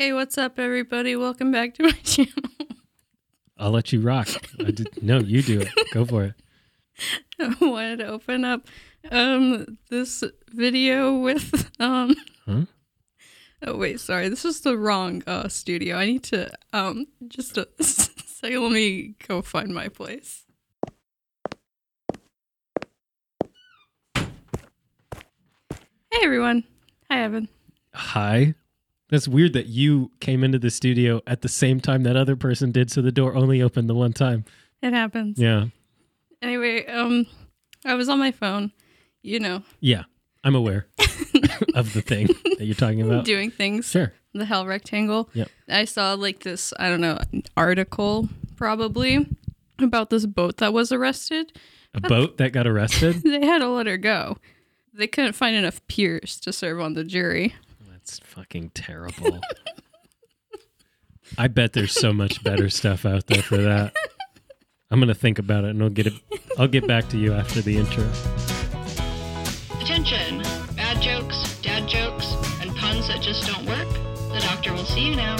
Hey, what's up, everybody? Welcome back to my channel. I'll let you rock. I did, no, you do it. Go for it. I wanted to open up um this video with um. Huh? Oh wait, sorry. This is the wrong uh studio. I need to um just a second. Let me go find my place. Hey everyone. Hi Evan. Hi. That's weird that you came into the studio at the same time that other person did, so the door only opened the one time. It happens. Yeah. Anyway, um, I was on my phone. You know, Yeah. I'm aware of the thing that you're talking about. doing things. Sure. the hell rectangle. Yep. I saw like this, I don't know, article probably about this boat that was arrested. A boat that got arrested? They had to let her go. They couldn't find enough peers to serve on the jury. That's fucking terrible. I bet there's so much better stuff out there for that. I'm gonna think about it and I'll get it I'll get back to you after the intro. Attention! Bad jokes, dad jokes, and puns that just don't work. The doctor will see you now.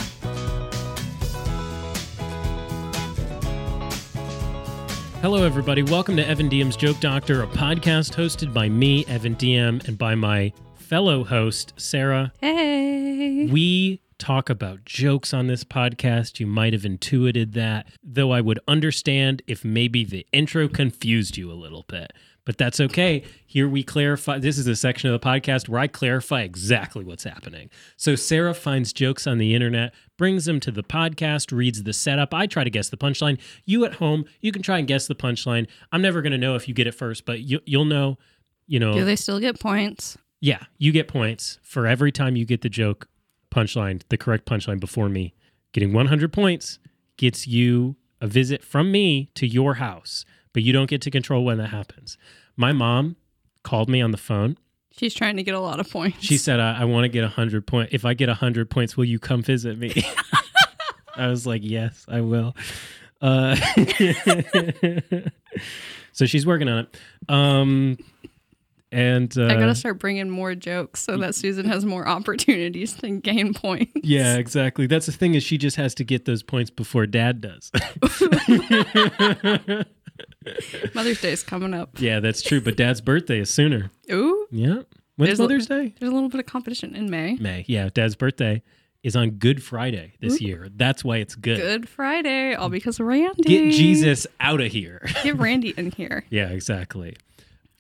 Hello, everybody. Welcome to Evan Diem's Joke Doctor, a podcast hosted by me, Evan Diem, and by my fellow host, Sarah. Hey. We talk about jokes on this podcast. You might have intuited that, though I would understand if maybe the intro confused you a little bit. But that's okay. Here we clarify. This is a section of the podcast where I clarify exactly what's happening. So Sarah finds jokes on the internet, brings them to the podcast, reads the setup. I try to guess the punchline. You at home, you can try and guess the punchline. I'm never going to know if you get it first, but you, you'll know. You know, Do they still get points? Yeah, you get points for every time you get the joke punchline, the correct punchline before me. Getting 100 points gets you a visit from me to your house, but you don't get to control when that happens. My mom called me on the phone. She's trying to get a lot of points. She said, I, I want to get 100 points. If I get 100 points, will you come visit me? I was like, yes, I will. Uh, so she's working on it. Um, and uh, I gotta start bringing more jokes so that Susan has more opportunities to gain points. Yeah, exactly. That's the thing is she just has to get those points before dad does. Mother's Day is coming up. yeah, that's true. But dad's birthday is sooner. Ooh, Yeah. When's There's a- Mother's Day? there's a little bit of competition in May. May. Yeah, dad's birthday is on Good Friday this year. That's why it's good. Good Friday, all because of Randy. Get Jesus out of here. Get Randy in here. yeah, exactly.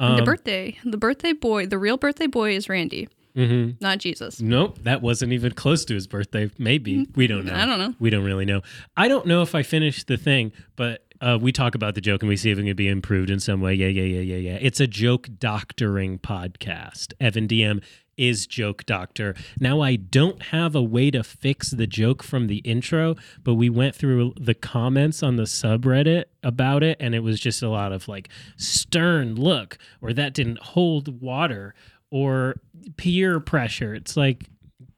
The Um, birthday, the birthday boy, the real birthday boy is Randy, mhm. not Jesus. Nope, that wasn't even close to his birthday. Maybe. We don't know. I don't know. We don't really know. I don't know if I finished the thing, but uh, we talk about the joke and we see if it can be improved in some way. Yeah, yeah, yeah, yeah, yeah. It's a joke doctoring podcast. Evan Diem is joke doctor. Now I don't have a way to fix the joke from the intro, but we went through the comments on the subreddit about it and it was just a lot of like stern look or that didn't hold water or peer pressure. It's like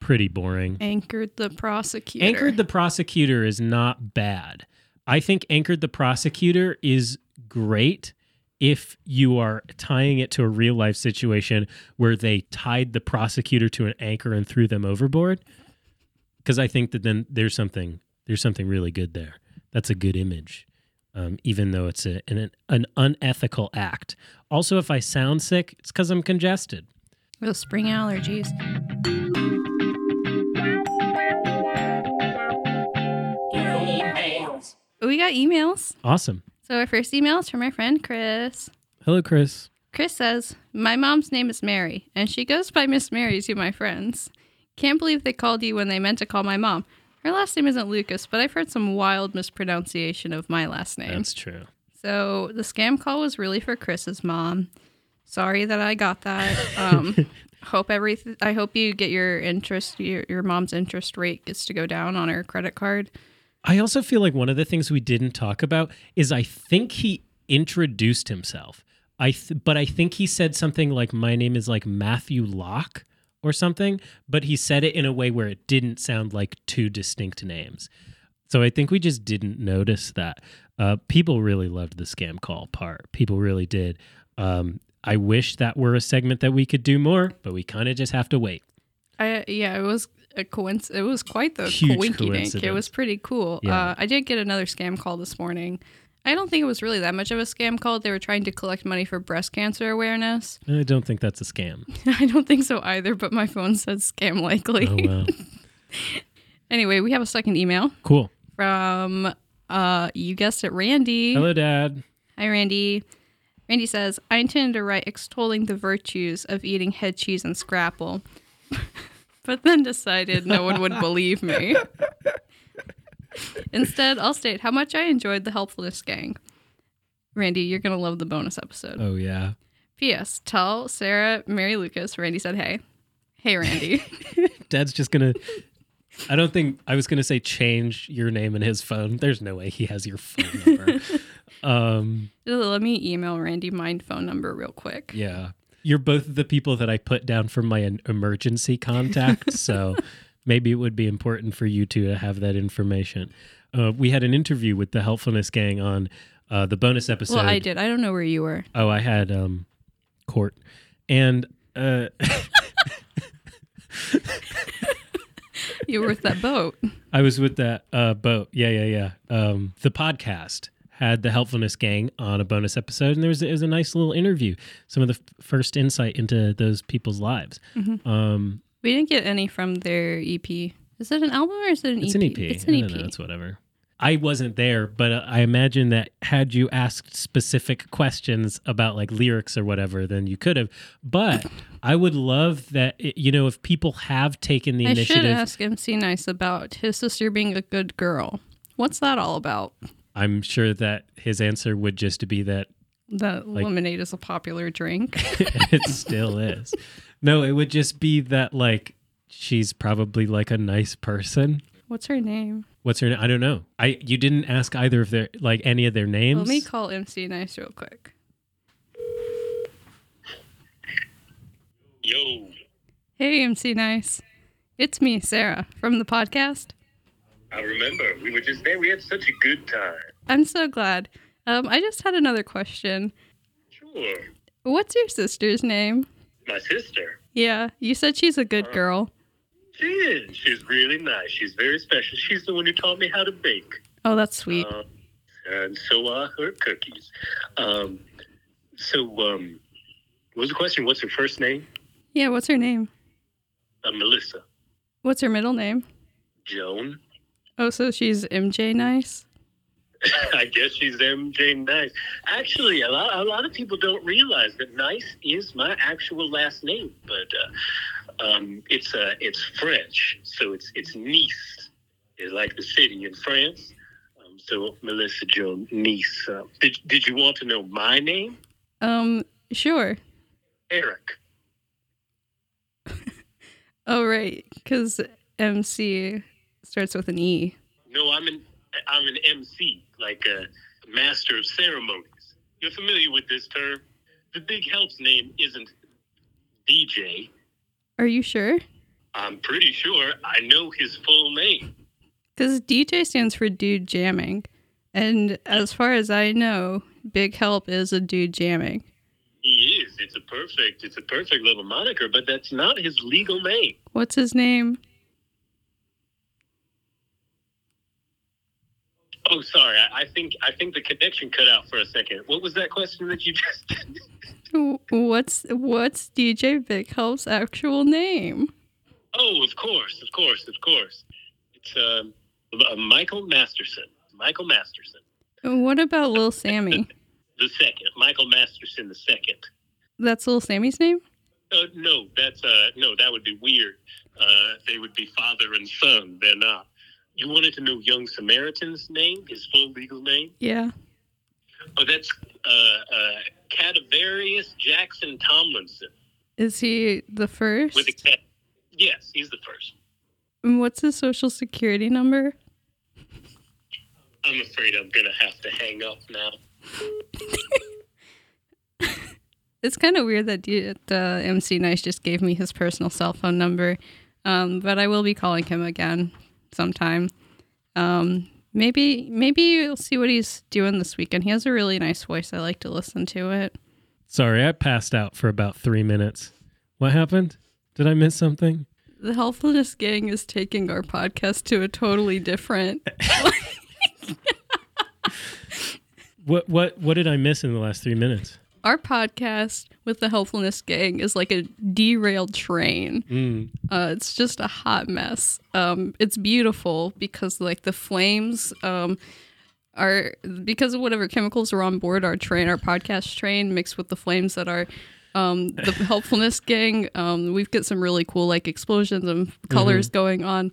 pretty boring. Anchored the prosecutor. Anchored the prosecutor is not bad. I think Anchored the prosecutor is great if you are tying it to a real life situation where they tied the prosecutor to an anchor and threw them overboard. Because I think that then there's something there's something really good there. That's a good image, um, even though it's a, an an unethical act. Also, if I sound sick, it's because I'm congested. Those spring allergies. We got emails. Awesome. So our first email is from our friend Chris. Hello, Chris. Chris says, My mom's name is Mary, and she goes by Miss Mary to my friends. Can't believe they called you when they meant to call my mom. Her last name isn't Lucas, but I've heard some wild mispronunciation of my last name. That's true. So the scam call was really for Chris's mom. Sorry that I got that. Um, hope every I hope you get your interest your, your mom's interest rate gets to go down on her credit card. I also feel like one of the things we didn't talk about is I think he introduced himself. I th- but I think he said something like my name is like Matthew Locke or something, but he said it in a way where it didn't sound like two distinct names. So I think we just didn't notice that. Uh, people really loved the scam call part. People really did. Um, I wish that were a segment that we could do more, but we kind of just have to wait. I yeah, it was a coinc- It was quite the Huge coinky. It was pretty cool. Yeah. Uh, I did get another scam call this morning. I don't think it was really that much of a scam call. They were trying to collect money for breast cancer awareness. I don't think that's a scam. I don't think so either, but my phone said scam likely. Oh wow, anyway, we have a second email cool. from uh you guessed it, Randy. Hello, Dad. Hi, Randy. Randy says, I intended to write extolling the virtues of eating head cheese and scrapple, but then decided no one would believe me. Instead, I'll state how much I enjoyed the Helpfulness Gang. Randy, you're going to love the bonus episode. Oh yeah. P.S. Tell Sarah, Mary Lucas, Randy said hey. Hey, Randy. Dad's just gonna. I don't think I was gonna say change your name in his phone. There's no way he has your phone number. um, Let me email Randy my phone number real quick. yeah, you're both the people that I put down for my emergency contact. so maybe it would be important for you two to have that information. Uh, we had an interview with the Helpfulness Gang on uh, the bonus episode. Well, I did. I don't know where you were. Oh, I had um, court, and uh, You were with that boat. I was with that uh, boat. Yeah, yeah, yeah. Um, the podcast had the Helpfulness Gang on a bonus episode, and there was, it was a nice little interview. Some of the f- first insight into those people's lives. Mm-hmm. Um, We didn't get any from their EP. Is it an album or is it an it's EP? an EP. It's an EP. know, it's whatever. I wasn't there, but uh, I imagine that had you asked specific questions about like lyrics or whatever, then you could have. But I would love that, you know, if people have taken the I should ask MC Nice about his sister being a good girl. What's that all about? I'm sure that his answer would just be that That lemonade is a popular drink. it still is. No, it would just be that like she's probably like a nice person. What's her name? What's her name? I don't know. I you didn't ask either of their like any of their names. Let me call MC Nice real quick. Yo, Hey, MC Nice. It's me, Sarah, from the podcast. I remember we were just there. We had such a good time. I'm so glad. Um, I just had another question. Sure. What's your sister's name? My sister. Yeah, you said she's a good girl. She is. She's really nice. She's very special. She's the one who taught me how to bake. Oh, that's sweet. Um, and so are her cookies. Um, so, um, what was the question? What's her first name? Yeah, what's her name? Uh, Melissa. What's her middle name? Joan. Oh, so she's MJ Nice? I guess she's MJ Nice. Actually, a lot, a lot of people don't realize that Nice is my actual last name, but uh, um, it's uh, it's French, so it's it's Nice. It's like the city in France. Um, so Melissa Joan Nice. Uh, did did you want to know my name? Um, sure. Eric. Oh, right, because MC starts with an E. No, I'm an I'm an MC, like a master of ceremonies. You're familiar with this term? The big help's name isn't DJ. Are you sure? I'm pretty sure I know his full name. Because DJ stands for dude jamming. And as far as I know, Big Help is a dude jamming. He is. It's a perfect. It's a perfect little moniker, but that's not his legal name. What's his name? Oh, sorry. I, I think I think the connection cut out for a second. What was that question that you just? What's what's DJ Big Help's actual name? oh, of course, of course, of course. It's um, uh, Michael Masterson. Michael Masterson, What about Little Sammy? the second. Michael Masterson, the second. That's Little Sammy's name? Uh, no, that's uh, no, that would be weird. Uh, they would be father and son. They're not. You wanted to know Young Samaritan's name, his full legal name? Yeah. Oh, that's uh, uh, Cadaverius Jackson Tomlinson Is he the first? with a cat. Yes, he's the first. And What's his social security number? I'm afraid I'm gonna have to hang up now. It's kind of weird that the MC Nice just gave me his personal cell phone number, um, but I will be calling him again sometime. Um, maybe maybe you'll see what he's doing this weekend. He has a really nice voice. I like to listen to it. Sorry, I passed out for about three minutes. What happened? Did I miss something? The Helpfulness Gang is taking our podcast to a totally different. What what what did I miss in the last three minutes? Our podcast with the Helpfulness Gang is like a derailed train. Mm. Uh, it's just a hot mess. Um, it's beautiful because like the flames um, are because of whatever chemicals are on board our train, our podcast train, mixed with the flames that are um, the helpfulness gang. Um, we've got some really cool like explosions and colors going on.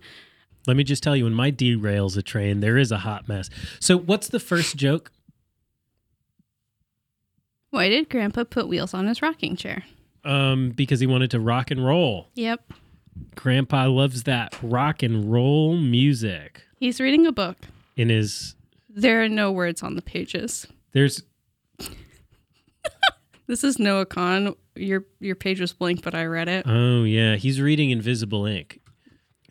Let me just tell you, when my derails a train, there is a hot mess. So, what's the first joke? Why did Grandpa put wheels on his rocking chair? Um, because he wanted to rock and roll. Yep, Grandpa loves that rock and roll music. he's reading a book. In his, There are no words on the pages. there's This is Noah Khan. Your your page was blank, but I read it. oh yeah, he's reading Invisible Ink.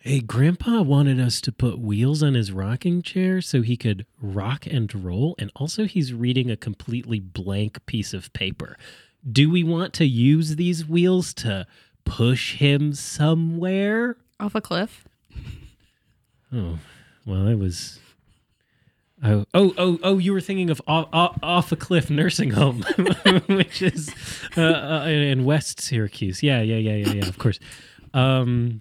Hey, Grandpa wanted us to put wheels on his rocking chair so he could rock and roll, and also he's reading a completely blank piece of paper. Do we want to use these wheels to push him somewhere? Off a cliff. Oh, well, I was. Oh, oh, oh, oh! You were thinking of off, off, off a cliff nursing home, which is uh, uh, in West Syracuse. Yeah, yeah, yeah, yeah, yeah. Of course. Um,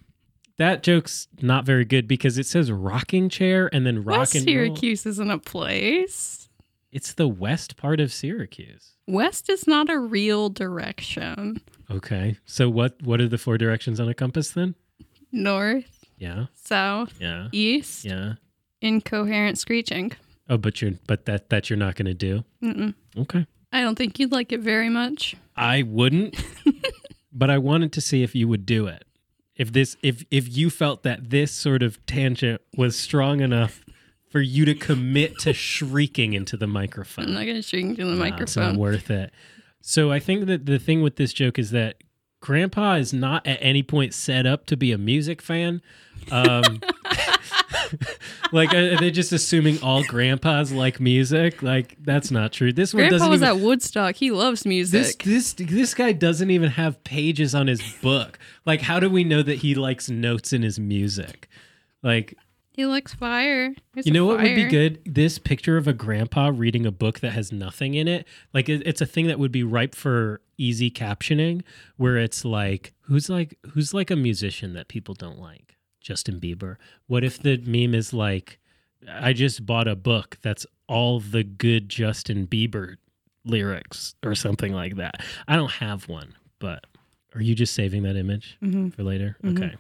that joke's not very good because it says rocking chair and then rock West and roll. Syracuse isn't a place. It's the west part of Syracuse. West is not a real direction. Okay, so what? What are the four directions on a compass then? North, Yeah, south, yeah, east, yeah. incoherent screeching. Oh, but you're but that that you're not going to do. Mm-mm. Okay. I don't think you'd like it very much. I wouldn't, but I wanted to see if you would do it. If this, if if you felt that this sort of tangent was strong enough for you to commit to shrieking into the microphone, I'm not going to shriek into the Nah, It's not worth it. So I think that the thing with this joke is that Grandpa is not at any point set up to be a music fan. Um, like uh, they're just assuming all grandpas like music. Like that's not true. This one Grandpa doesn't was even. at Woodstock. He loves music. this this guy doesn't even have pages on his book. Like, how do we know that he likes notes in his music? Like, he likes fire. There's you know what would be good? This picture of a grandpa reading a book that has nothing in it. Like, it, it's a thing that would be ripe for easy captioning, where it's like, who's like, who's like a musician that people don't like? Justin Bieber. What if the meme is like, I just bought a book that's all the good Justin Bieber lyrics or something like that. I don't have one, but are you just saving that image Mhm. for later? Mhm. Okay.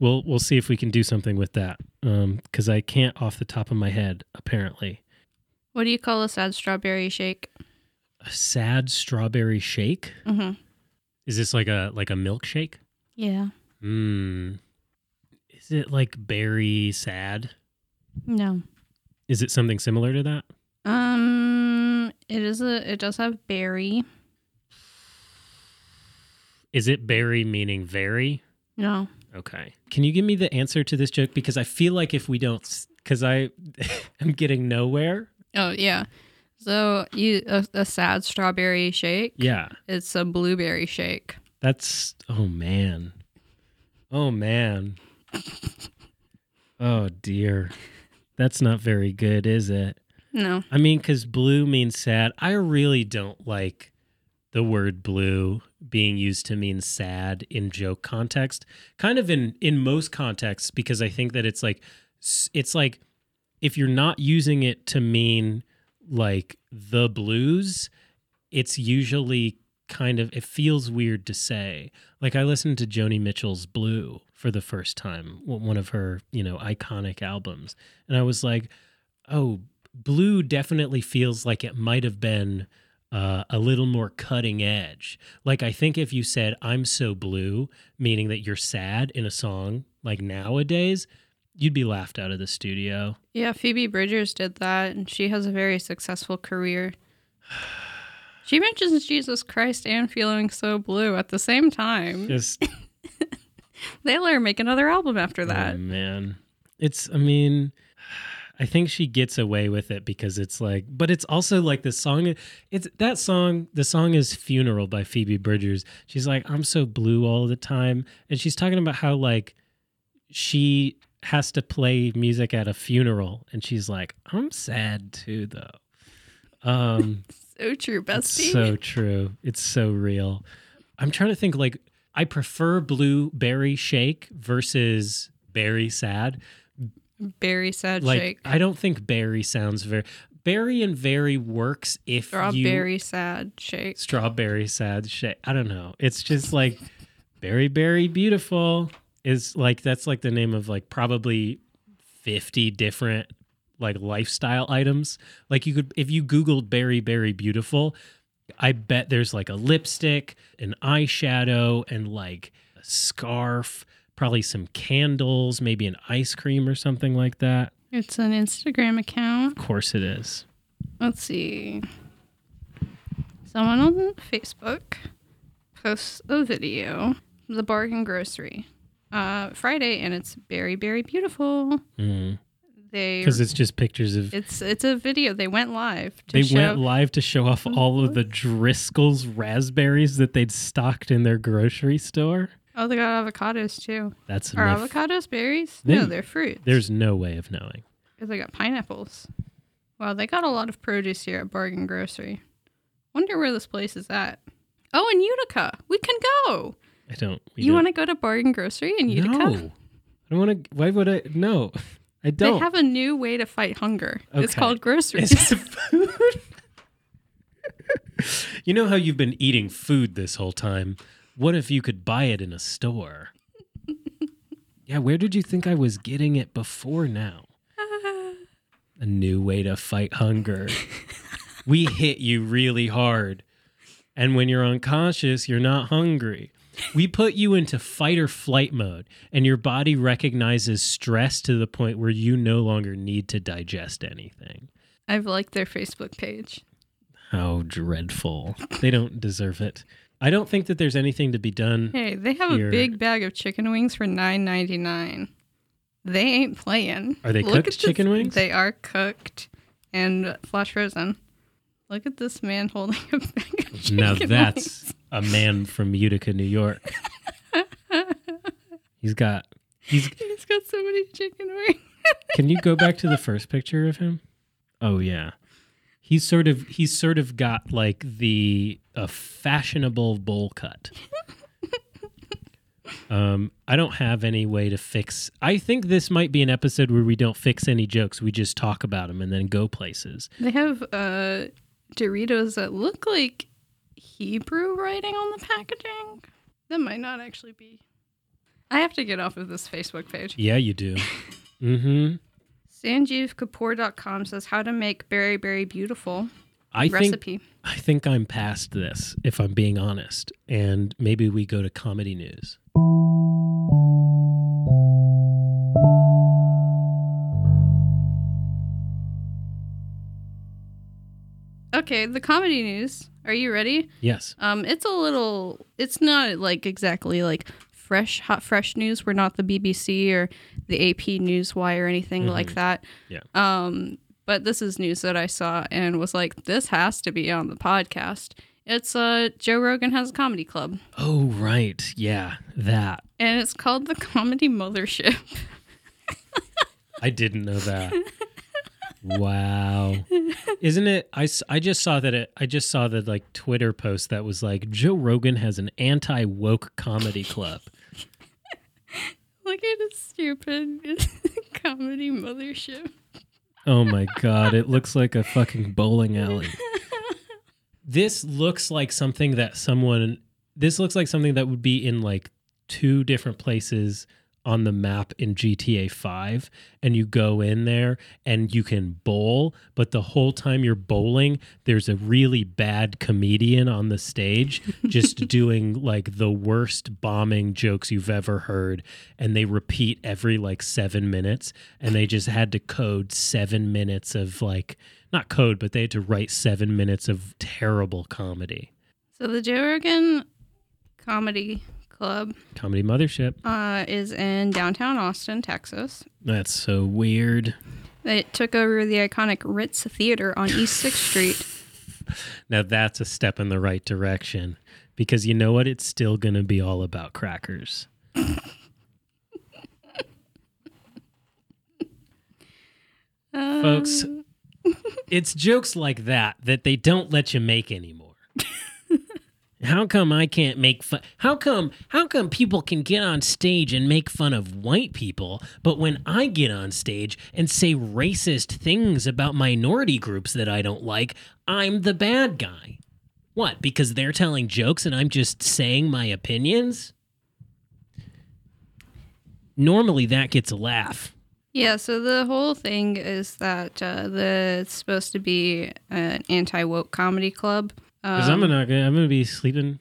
We'll we'll see if we can do something with that. Um, because I can't off the top of my head, apparently. What do you call a sad strawberry shake? A sad strawberry shake? Mm-hmm. Is this like a like a milkshake? Yeah. Hmm. Is it like berry sad? No. Is it something similar to that? Um, it is a. It does have berry. Is it berry meaning very? No. Okay. Can you give me the answer to this joke? Because I feel like if we don't, because I am getting nowhere. Oh yeah. So you a, a sad strawberry shake. Yeah. It's a blueberry shake. That's, oh man. Oh man. Oh dear. That's not very good, is it? No. I mean, because blue means sad. I really don't like the word blue being used to mean sad in joke context. Kind of in in most contexts, because I think that it's like it's like if you're not using it to mean like the blues, it's usually kind of it feels weird to say. Like I listened to Joni Mitchell's Blue for the first time, one of her, you know, iconic albums, and I was like, "Oh, blue definitely feels like it might have been uh, a little more cutting edge. Like I think if you said "I'm so blue," meaning that you're sad in a song, like nowadays, you'd be laughed out of the studio. Yeah, Phoebe Bridgers did that, and she has a very successful career. She mentions Jesus Christ and feeling so blue at the same time. Just They let her make another album after oh that. man, it's. I mean, I think she gets away with it because it's like, but it's also like the song. It's that song. The song is "Funeral" by Phoebe Bridgers. She's like, I'm so blue all the time, and she's talking about how like she has to play music at a funeral, and she's like, I'm sad too, though. Um, So true, bestie. so true. It's so real. I'm trying to think like I prefer blueberry shake versus berry sad. Berry sad Like shake. I don't think berry sounds very berry and very works if you Strawberry sad shake. strawberry sad shake. I don't know. It's just like berry berry beautiful is like that's like the name of like probably 50 different like lifestyle items. Like you could if you googled berry berry beautiful, I bet there's like a lipstick, an eyeshadow and like a scarf, probably some candles, maybe an ice cream or something like that. It's an Instagram account. Of course it is. Let's see. Someone on Facebook posts a video the bargain grocery uh, Friday, and it's very, very beautiful. Mm. They Because it's just pictures of it's it's a video. They went live. To They show, went live to show off all of the mhm. Driscoll's raspberries that they'd stocked in their grocery store. Oh, they got avocados too. That's Are enough. avocados berries? They- no, they're fruits. There's no way of knowing. Because they got pineapples. Wow, they got a lot of produce here at Bargain Grocery. Wonder where this place is at. Oh, in Utica. We can go. I don't. you want to go to Bargain Grocery in Utica? No. I don't want to. Why would I? No. I don't. They have a new way to fight hunger. It's called groceries. Is it food? you know how you've been eating food this whole time. What if you could buy it in a store? yeah, where did you think I was getting it before now? A new way to fight hunger. we hit you really hard. And when you're unconscious, you're not hungry. We put you into fight or flight mode, and your body recognizes stress to the point where you no longer need to digest anything. I've liked their Facebook page. How dreadful. They don't deserve it. I don't think that there's anything to be done. Hey, they have Here. a big bag of chicken wings for nine ninety nine. They ain't playing. Are they Look cooked at this- chicken wings? They are cooked and flash frozen. Look at this man holding a bag of chicken wings. Now wings. A man from Utica, New York. He's got he's He's got so many chicken wings. Can you go back to the first picture of him? Oh yeah. He's sort of he's sort of got like the a fashionable bowl cut. Um, I don't have any way to fix. I think this might be an episode where we don't fix any jokes. We just talk about them and then go places. They have uh, Doritos that look like Hebrew writing on the packaging. That might not actually be. I have to get off of this Facebook page. Yeah, you do. mm-hmm. SanjeevKapoor.com says how to make berry berry beautiful I think. I think I'm past this, if I'm being honest. And maybe we go to comedy news. Okay, the comedy news. Are you ready? Yes. Um, it's a little. It's not like exactly like fresh, hot, fresh news. We're not the BBC or the AP News Newswire or anything like that. Yeah. Um, but this is news that I saw and was like, this has to be on the podcast. It's uh Joe Rogan has a comedy club, Oh, right. Yeah, that. and it's called the Comedy Mothership. I didn't know that. wow. Isn't it I, I just saw that it I just saw the like Twitter post that was like Joe Rogan has an anti-woke comedy club. Look at it, stupid Comedy Mothership. Oh my god, it looks like a fucking bowling alley. This looks like something that someone this looks like something that would be in like two different places on the map in GTA 5 and you go in there and you can bowl but the whole time you're bowling there's a really bad comedian on the stage just doing like the worst bombing jokes you've ever heard and they repeat every like 7 minutes and they just had to code 7 minutes of like not code but they had to write 7 minutes of terrible comedy. So the Joe Rogan Comedy Club comedy mothership uh, is in downtown Austin, Texas. that's so weird It took over the iconic Ritz Theater on East 6th Street. Now that's a step in the right direction because you know what? It's still going to be all about crackers. Folks, it's jokes like that that they don't let you make anymore. How come I can't make fun? How come how come people can get on stage and make fun of white people, but when I get on stage and say racist things about minority groups that I don't like, I'm the bad guy? What? Because they're telling jokes and I'm just saying my opinions? Normally that gets a laugh. Yeah, so the whole thing is that uh, the it's supposed to be an anti woke comedy club. Because I'm not gonna I'm gonna be sleeping.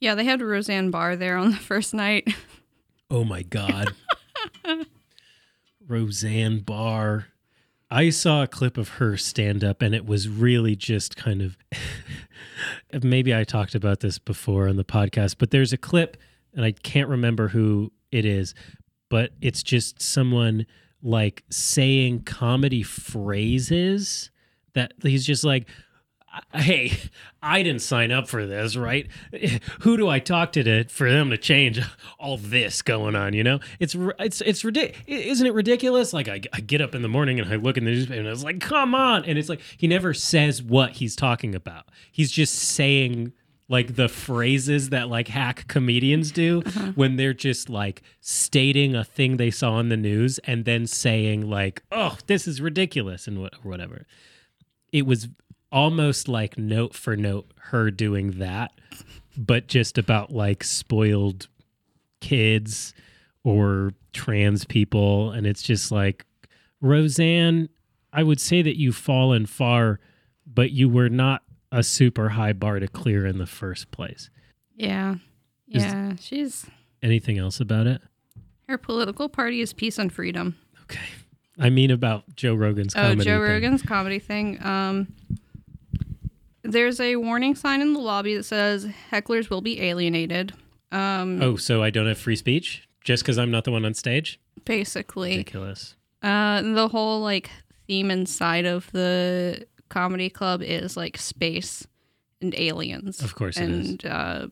Yeah, they had Roseanne Barr there on the first night. Oh my god. Roseanne Barr. I saw a clip of her stand up and it was really just kind of maybe I talked about this before on the podcast, but there's a clip and I can't remember who it is, but it's just someone like saying comedy phrases that he's just like hey, I didn't sign up for this, right? Who do I talk to to for them to change all this going on? You know, it's it's it's ridiculous. Isn't it ridiculous? Like I, I get up in the morning and I look in the newspaper and it's like, come on, and it's like he never says what he's talking about. He's just saying like the phrases that like hack comedians do Uh-huh. when they're just like stating a thing they saw in the news and then saying like, oh, this is ridiculous and what whatever. It was almost like note for note her doing that, but just about like spoiled kids or trans people. And it's just like, Roseanne, I would say that you've fallen far, but you were not a super high bar to clear in the first place. Yeah. Is- Yeah, she's Anything else about it? her political party is peace and freedom. Okay. I mean about Joe Rogan's Oh. Joe thing. Rogan's comedy thing. Um, there's a warning sign in the lobby that says hecklers will be alienated. Um, Oh, so I don't have free speech just because I'm not the one on stage? basically, Ridiculous. uh, the whole like theme inside of the comedy club is like space and aliens. Of course it is. and uh,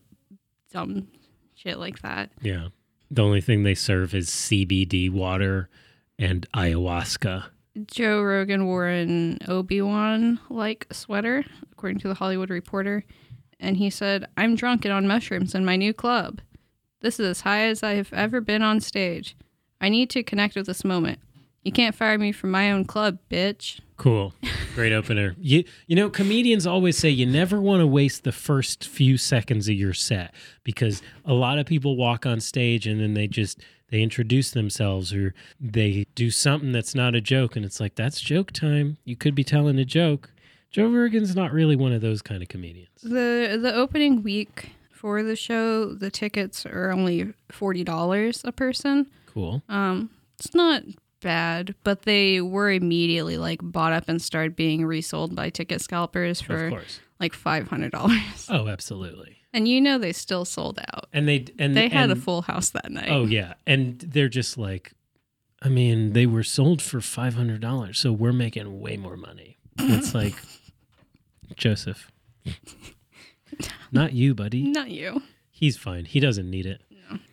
dumb shit like that. Yeah. The only thing they serve is CBD water and ayahuasca. Joe Rogan wore an Obi Wan like sweater, according to the Hollywood Reporter, and he said, "I'm drunk and on mushrooms in my new club. This is as high as I have ever been on stage. I need to connect with this moment. You can't fire me from my own club, bitch." Cool. Great opener. You you know, comedians always say you never want to waste the first few seconds of your set because a lot of people walk on stage and then they just they introduce themselves or they do something that's not a joke and it's like that's joke time. You could be telling a joke. Joe Rogan's not really one of those kind of comedians. The the opening week for the show, the tickets are only forty dollars a person. Cool. Um, it's not bad, but they were immediately like bought up and started being resold by ticket scalpers for like five hundred dollars. Oh, absolutely. And you know they still sold out. And they and They had a full house that night. Oh yeah, and they're just like, I mean, they were sold for five hundred dollars, so we're making way more money. It's like, Joseph, not you, buddy. Not you. He's fine. He doesn't need it.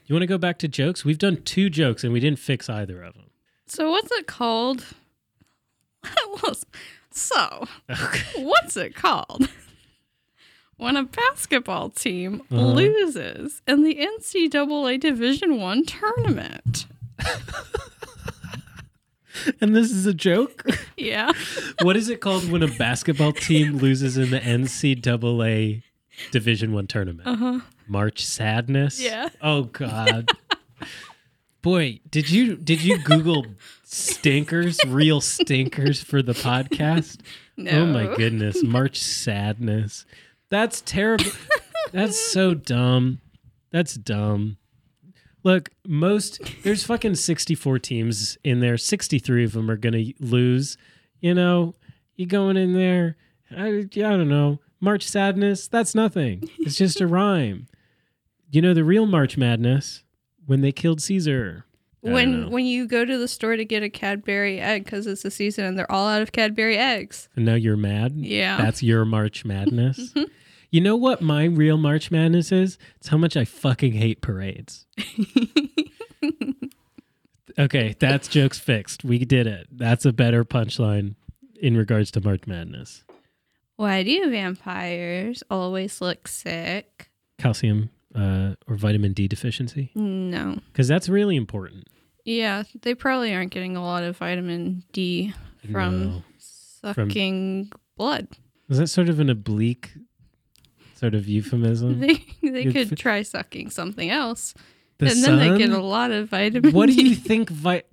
You want to go back to jokes? We've done two jokes and we didn't fix either of them. So what's it called? so Okay. what's it called? When a basketball team Uh-huh. loses in the NCAA Division One tournament. And this is a joke. Yeah. what is it called when a basketball team loses in the NCAA Division One tournament? Uh-huh. March Sadness. Yeah. Oh God. Boy, did you did you Google stinkers, real stinkers for the podcast? No. Oh my goodness, March Sadness. That's terrible. That's so dumb. That's dumb. Look, most there's fucking 64 teams in there. 63 of them are going to lose. You know, you going in there, I, I don't know. March Sadness, that's nothing. It's just a rhyme. You know the real March Madness when they killed Caesar. I when when you go to the store to get a Cadbury egg because it's the season and they're all out of Cadbury eggs. And now you're mad. Yeah. That's your March Madness. Mm-hmm. you know what my real March Madness is? It's how much I fucking hate parades. okay, that's jokes fixed. We did it. That's a better punchline in regards to March Madness. Why do vampires always look sick? Calcium uh, or vitamin D deficiency? No. Because that's really important. Yeah, they probably aren't getting a lot of vitamin D from No. sucking blood. Is that sort of an oblique sort of euphemism? They they could for- try sucking something else, The and then they get a lot of vitamin. what do you think vi-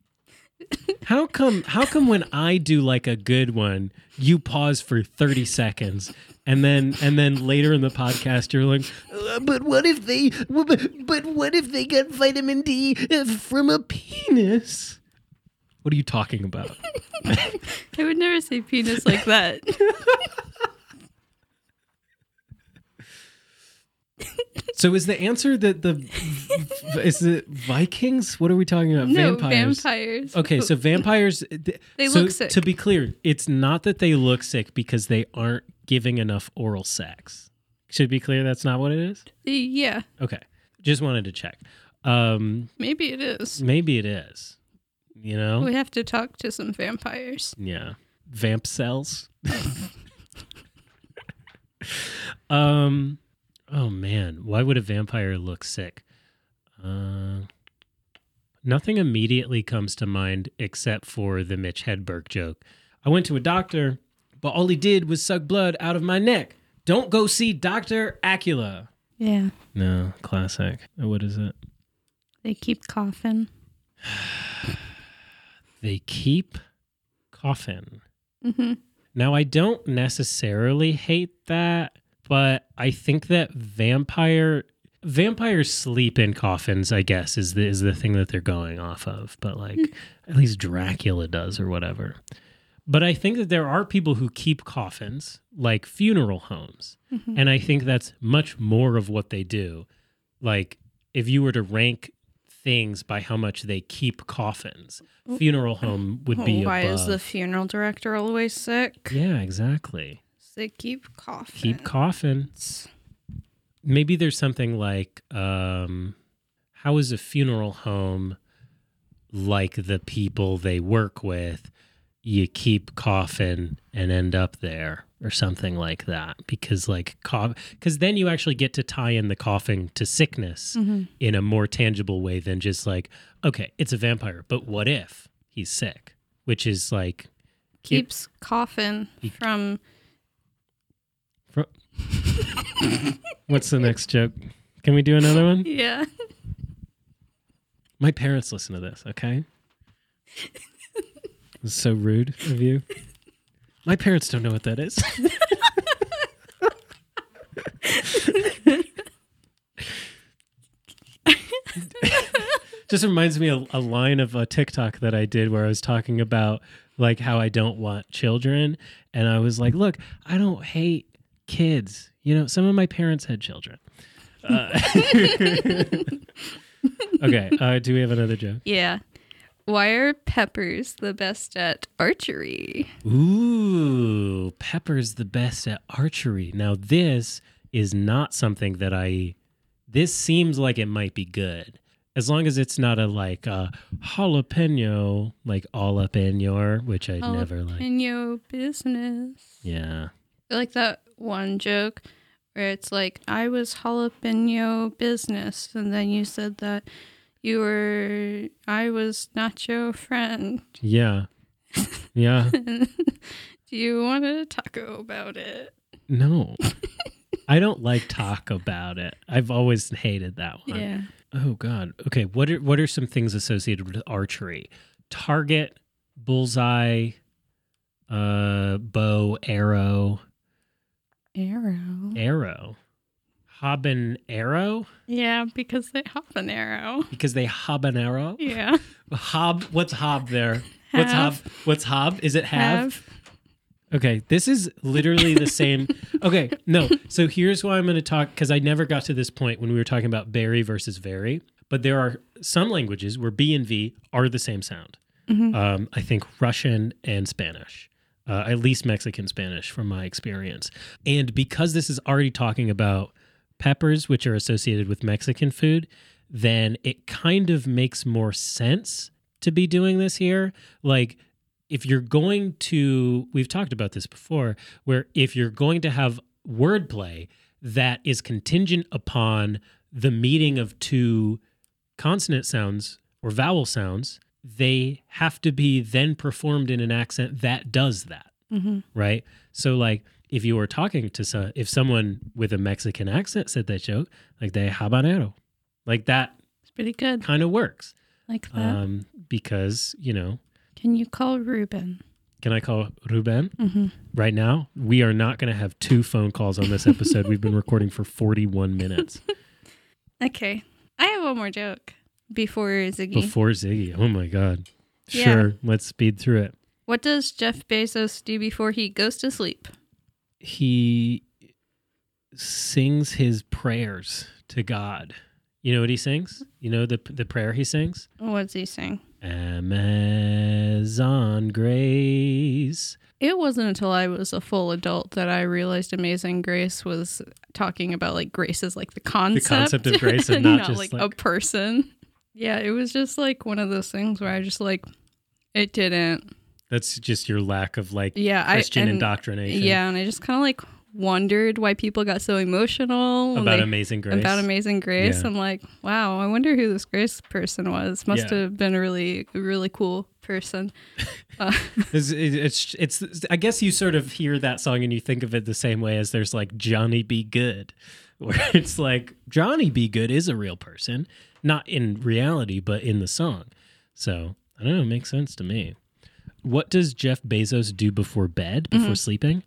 how come how come when i do like a good one you pause for 30 seconds and then and then later in the podcast you're like "Uh, but what if they but, but what if they got vitamin d uh, from a penis what are you talking about I would never say penis like that. so is the answer that the is it vikings what are we talking about no, vampires vampires. Okay, so vampires they so look sick. To be clear, it's not that they look sick because they aren't giving enough oral sex. Should be clear that's not what it is. yeah, Okay, just wanted to check. Um, maybe it is. maybe it is. You know, We have to talk to some vampires. yeah, vamp cells. um, oh man, why would a vampire look sick? Uh, nothing immediately comes to mind except for the Mitch Hedberg joke. I went to a doctor, but all he did was suck blood out of my neck. Don't go see Doctor Acula. Yeah, No, classic. What is it? they keep coughing. They keep coffin. hmm Now, I don't necessarily hate that, but I think that vampire vampires sleep in coffins. I guess is the is the thing that they're going off of. But like, at least Dracula does or whatever. But I think that there are people who keep coffins, like funeral homes, and I think that's much more of what they do. Like, if you were to rank things by how much they keep coffins, funeral home would be Why above. is the funeral director always sick? yeah, exactly. They keep coughing. keep coffins. Maybe there's something like, um, how is a funeral home like the people they work with? You keep coughing and end up there, or something like that. Because like cough, because then you actually get to tie in the coughing to sickness Mhm. in a more tangible way than just like, okay, it's a vampire, but what if he's sick? Which is like Keeps coughing He- from. What's the next joke? Can we do another one? Yeah. My parents listen to this, okay? It's so rude of you. My parents don't know what that is. Just reminds me of a line of a TikTok that I did where I was talking about like how I don't want children, and I was like, "Look, I don't hate kids. You know, some of my parents had children." Uh, okay, uh, do we have another joke? Yeah. Why are peppers the best at archery? Ooh, Pepper's the best at archery. Now, this is not something that I. This seems like it might be good, as long as it's not a like a jalapeno, like all up in your, which i'd never like. Jalapeno business. Yeah, I like that one joke where it's like, I was jalapeno business. And then you said that you were, I was not your friend. yeah, yeah. Do you want to taco about it? No, I don't like talk about it. I've always hated that one. Yeah. Oh God. Okay. What are what are some things associated with archery? Target, bullseye, uh, bow, arrow, Arrow. arrow, hob arrow Yeah, because they hop an arrow. because they hob an arrow. Yeah. Hob. What's hob there? What's hob? What's hob? Is it have? Have. Okay, this is literally the same. Okay, no. So here's why I'm going to talk because I never got to this point when we were talking about Barry versus Very. but there are some languages where B and V are the same sound. Mhm. Um, I think Russian and Spanish, uh, at least Mexican Spanish from my experience. And because this is already talking about peppers, which are associated with Mexican food, then it kind of makes more sense to be doing this here. Like, if you're going to, we've talked about this before, where if you're going to have wordplay that is contingent upon the meeting of two consonant sounds or vowel sounds, they have to be then performed in an accent that does that hmm right? So like if you were talking to some, if someone with a Mexican accent said that joke, like de habanero, like that It's pretty good. kind of works, Like that. um, because you know, Can you call Ruben? can I call Ruben hmm right now? We are not going to have two phone calls on this episode. We've been recording for forty-one minutes Okay. I have one more joke before Ziggy. before Ziggy. Oh my god! Yeah. Sure, let's speed through it. What does Jeff Bezos do before he goes to sleep? He sings his prayers to God. You know what he sings? You know the the prayer he sings? What's he saying? Amazon Grace. It wasn't until I was a full adult that I realized Amazing Grace was talking about like grace as like the concept, concept of grace and not just, like, like- a person. Yeah, it was just like one of those things where I just like it didn't. That's just your lack of like Yeah, Christian I, and, indoctrination. Yeah, and I just kind of like wondered why people got so emotional About they- Amazing Grace. about Amazing Grace. Yeah. I'm like, wow, I wonder who this Grace person was. Must Yeah. have been a really, really cool person. Uh, It's, it's, it's, it's, I guess you sort of hear that song and you think of it the same way as there's like Johnny B. Goode, where it's like Johnny B. Goode is a real person, not in reality, but in the song. So I don't know, it makes sense to me. What does Jeff Bezos do before bed, before Mm-hmm. sleeping?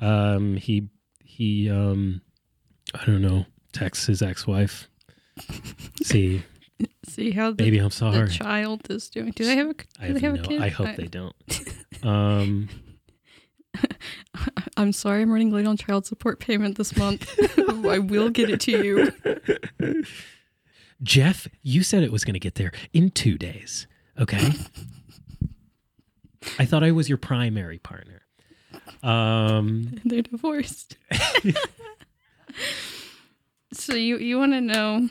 Um, he, he, um, I don't know, texts his ex wife. See, see how the, baby, I'm the sorry. child is doing. Do they have a? Do I they have have no, a kid? I hope they don't. Um, I'm sorry, I'm running late on child support payment this month. I will get it to you. Jeff, you said it was going to get there in two days. Okay. I thought I was your primary partner. Um, They're divorced. so you you want to know?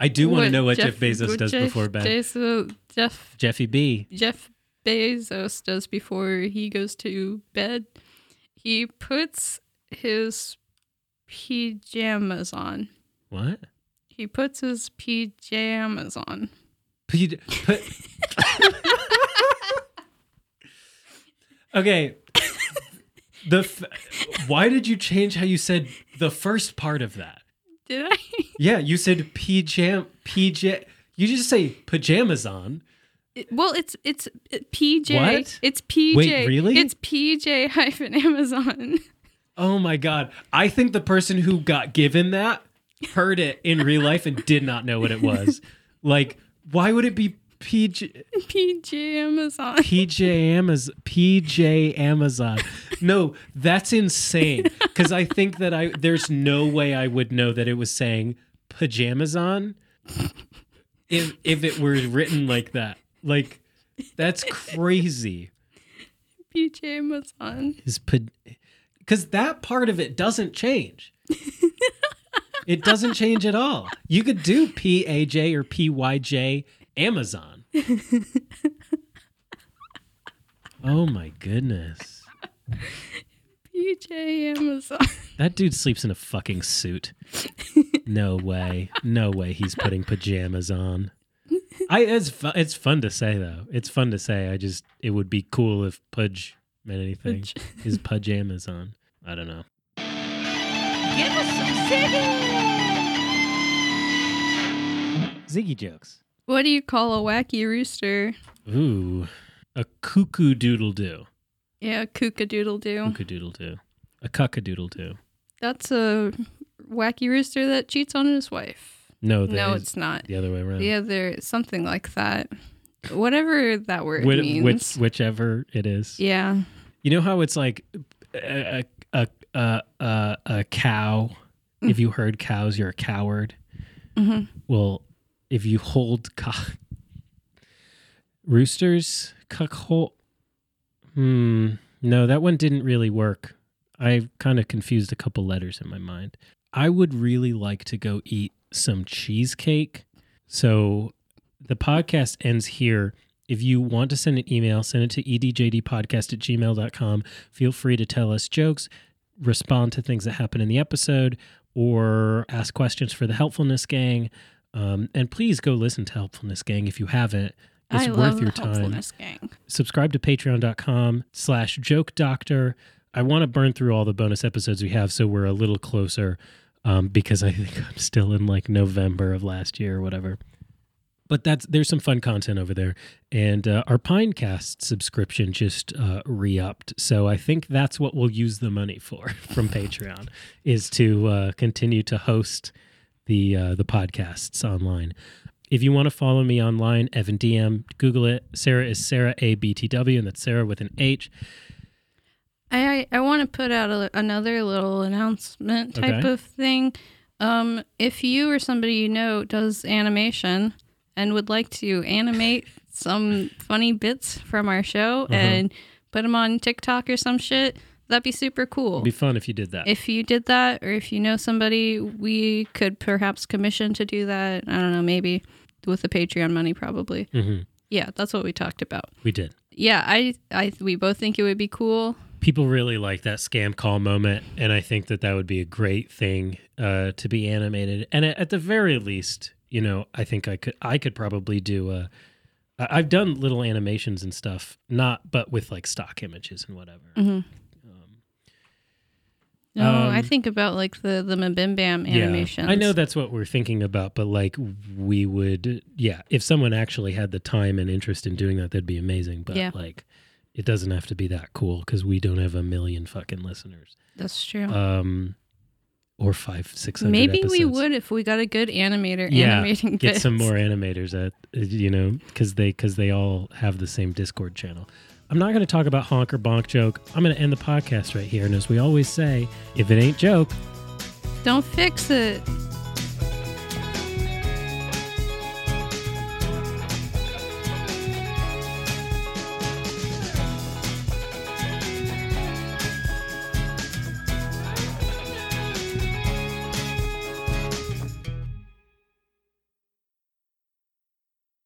I do want to know what Jeff, Bezos what does Jeff before bed. Bezos, Jeff Jeffy B. Jeff Bezos does before he goes to bed. He puts his pajamas on. What? He puts his pajamas on. P- put- okay. The f- why did you change how you said the first part of that? Did I? Yeah, you said pjam pj. You just say pajamas on. It- well, it's it's PJ. What? It's PJ. Wait, really? It's PJ hyphen Amazon. Oh my god. I think the person who got given that heard it in real life and did not know what it was. Like, why would it be PJ PJ Amazon. PJ Amazon PJ Amazon? No, that's insane. Cuz I think that I there's no way I would know that it was saying pajamas on if if it were written like that. Like that's crazy. PJ Amazon. is because that part of it doesn't change. it doesn't change at all. You could do P A J or P Y J Amazon. oh my goodness. PJ Amazon. That dude sleeps in a fucking suit. No way. No way he's putting pajamas on. I it's fu- it's fun to say though. It's fun to say. I just it would be cool if pudge meant anything. Pudge. His pajamas on. I don't know. Give us some Ziggy jokes. What do you call a wacky rooster? Ooh, a cuckoo doodle doo. Yeah, kookadoodle doo. Cuckoo doodle doo. A cuckadoodle doo. That's a wacky rooster that cheats on his wife. No, no, it's not. the other way around. Yeah, there something like that. Whatever that word Which, means. which, whichever it is. yeah. You know how it's like a a a a, a cow. If you herd cows, you're a coward. hmm Well, if you hold cock roosters cuck hole? Hmm no that one didn't really work. I kind of confused a couple letters in my mind. I would really like to go eat some cheesecake. So the podcast ends here. If you want to send an email send it to edjdpodcast at gmail.com feel free to tell us jokes respond to things that happen in the episode or ask questions for the helpfulness gang um, and please go listen to helpfulness gang if you haven't. It's I worth your time. Helpfulness gang. subscribe to patreon.com slash joke doctor. I want to burn through all the bonus episodes we have so we're a little closer um, because i think i'm still in like november of last year or whatever. But that's there's some fun content over there. And uh, our pinecast subscription just uh, re-upped. So i think that's what we'll use the money for from patreon is to uh, continue to host the uh, the podcasts online if you want to follow me online Evan Diem google it sarah is sarah a b t w and that's sarah with an H. I I want to put out a, another little announcement type Okay. of thing. Um, if you or somebody you know does animation and would like to animate some funny bits from our show Uh-huh. and put them on TikTok or some shit, that'd be super cool. it'd be fun if you did that if you did that, or if you know somebody we could perhaps commission to do that, I don't know, maybe with the Patreon money, probably. hmm Yeah, that's what we talked about. we did Yeah, I, I, we both think it would be cool. people really like that scam call moment and i think that that would be a great thing uh, to be animated and at, at the very least you know i think i could i could probably do a i've done little animations and stuff not but with like stock images and whatever Mhm. um, I think about like the the Mabim Bam yeah i know that's what we're thinking about but like we would yeah if someone actually had the time and interest in doing that that'd be amazing but Yeah. like it doesn't have to be that cool because we don't have a million fucking listeners that's true. um or five six hundred Maybe we would if we got a good animator yeah animating get some more animators at you know because they because they all have the same discord channel i'm not going to talk about honk or bonk joke i'm going to end the podcast right here and as we always say if it ain't joke Don't fix it.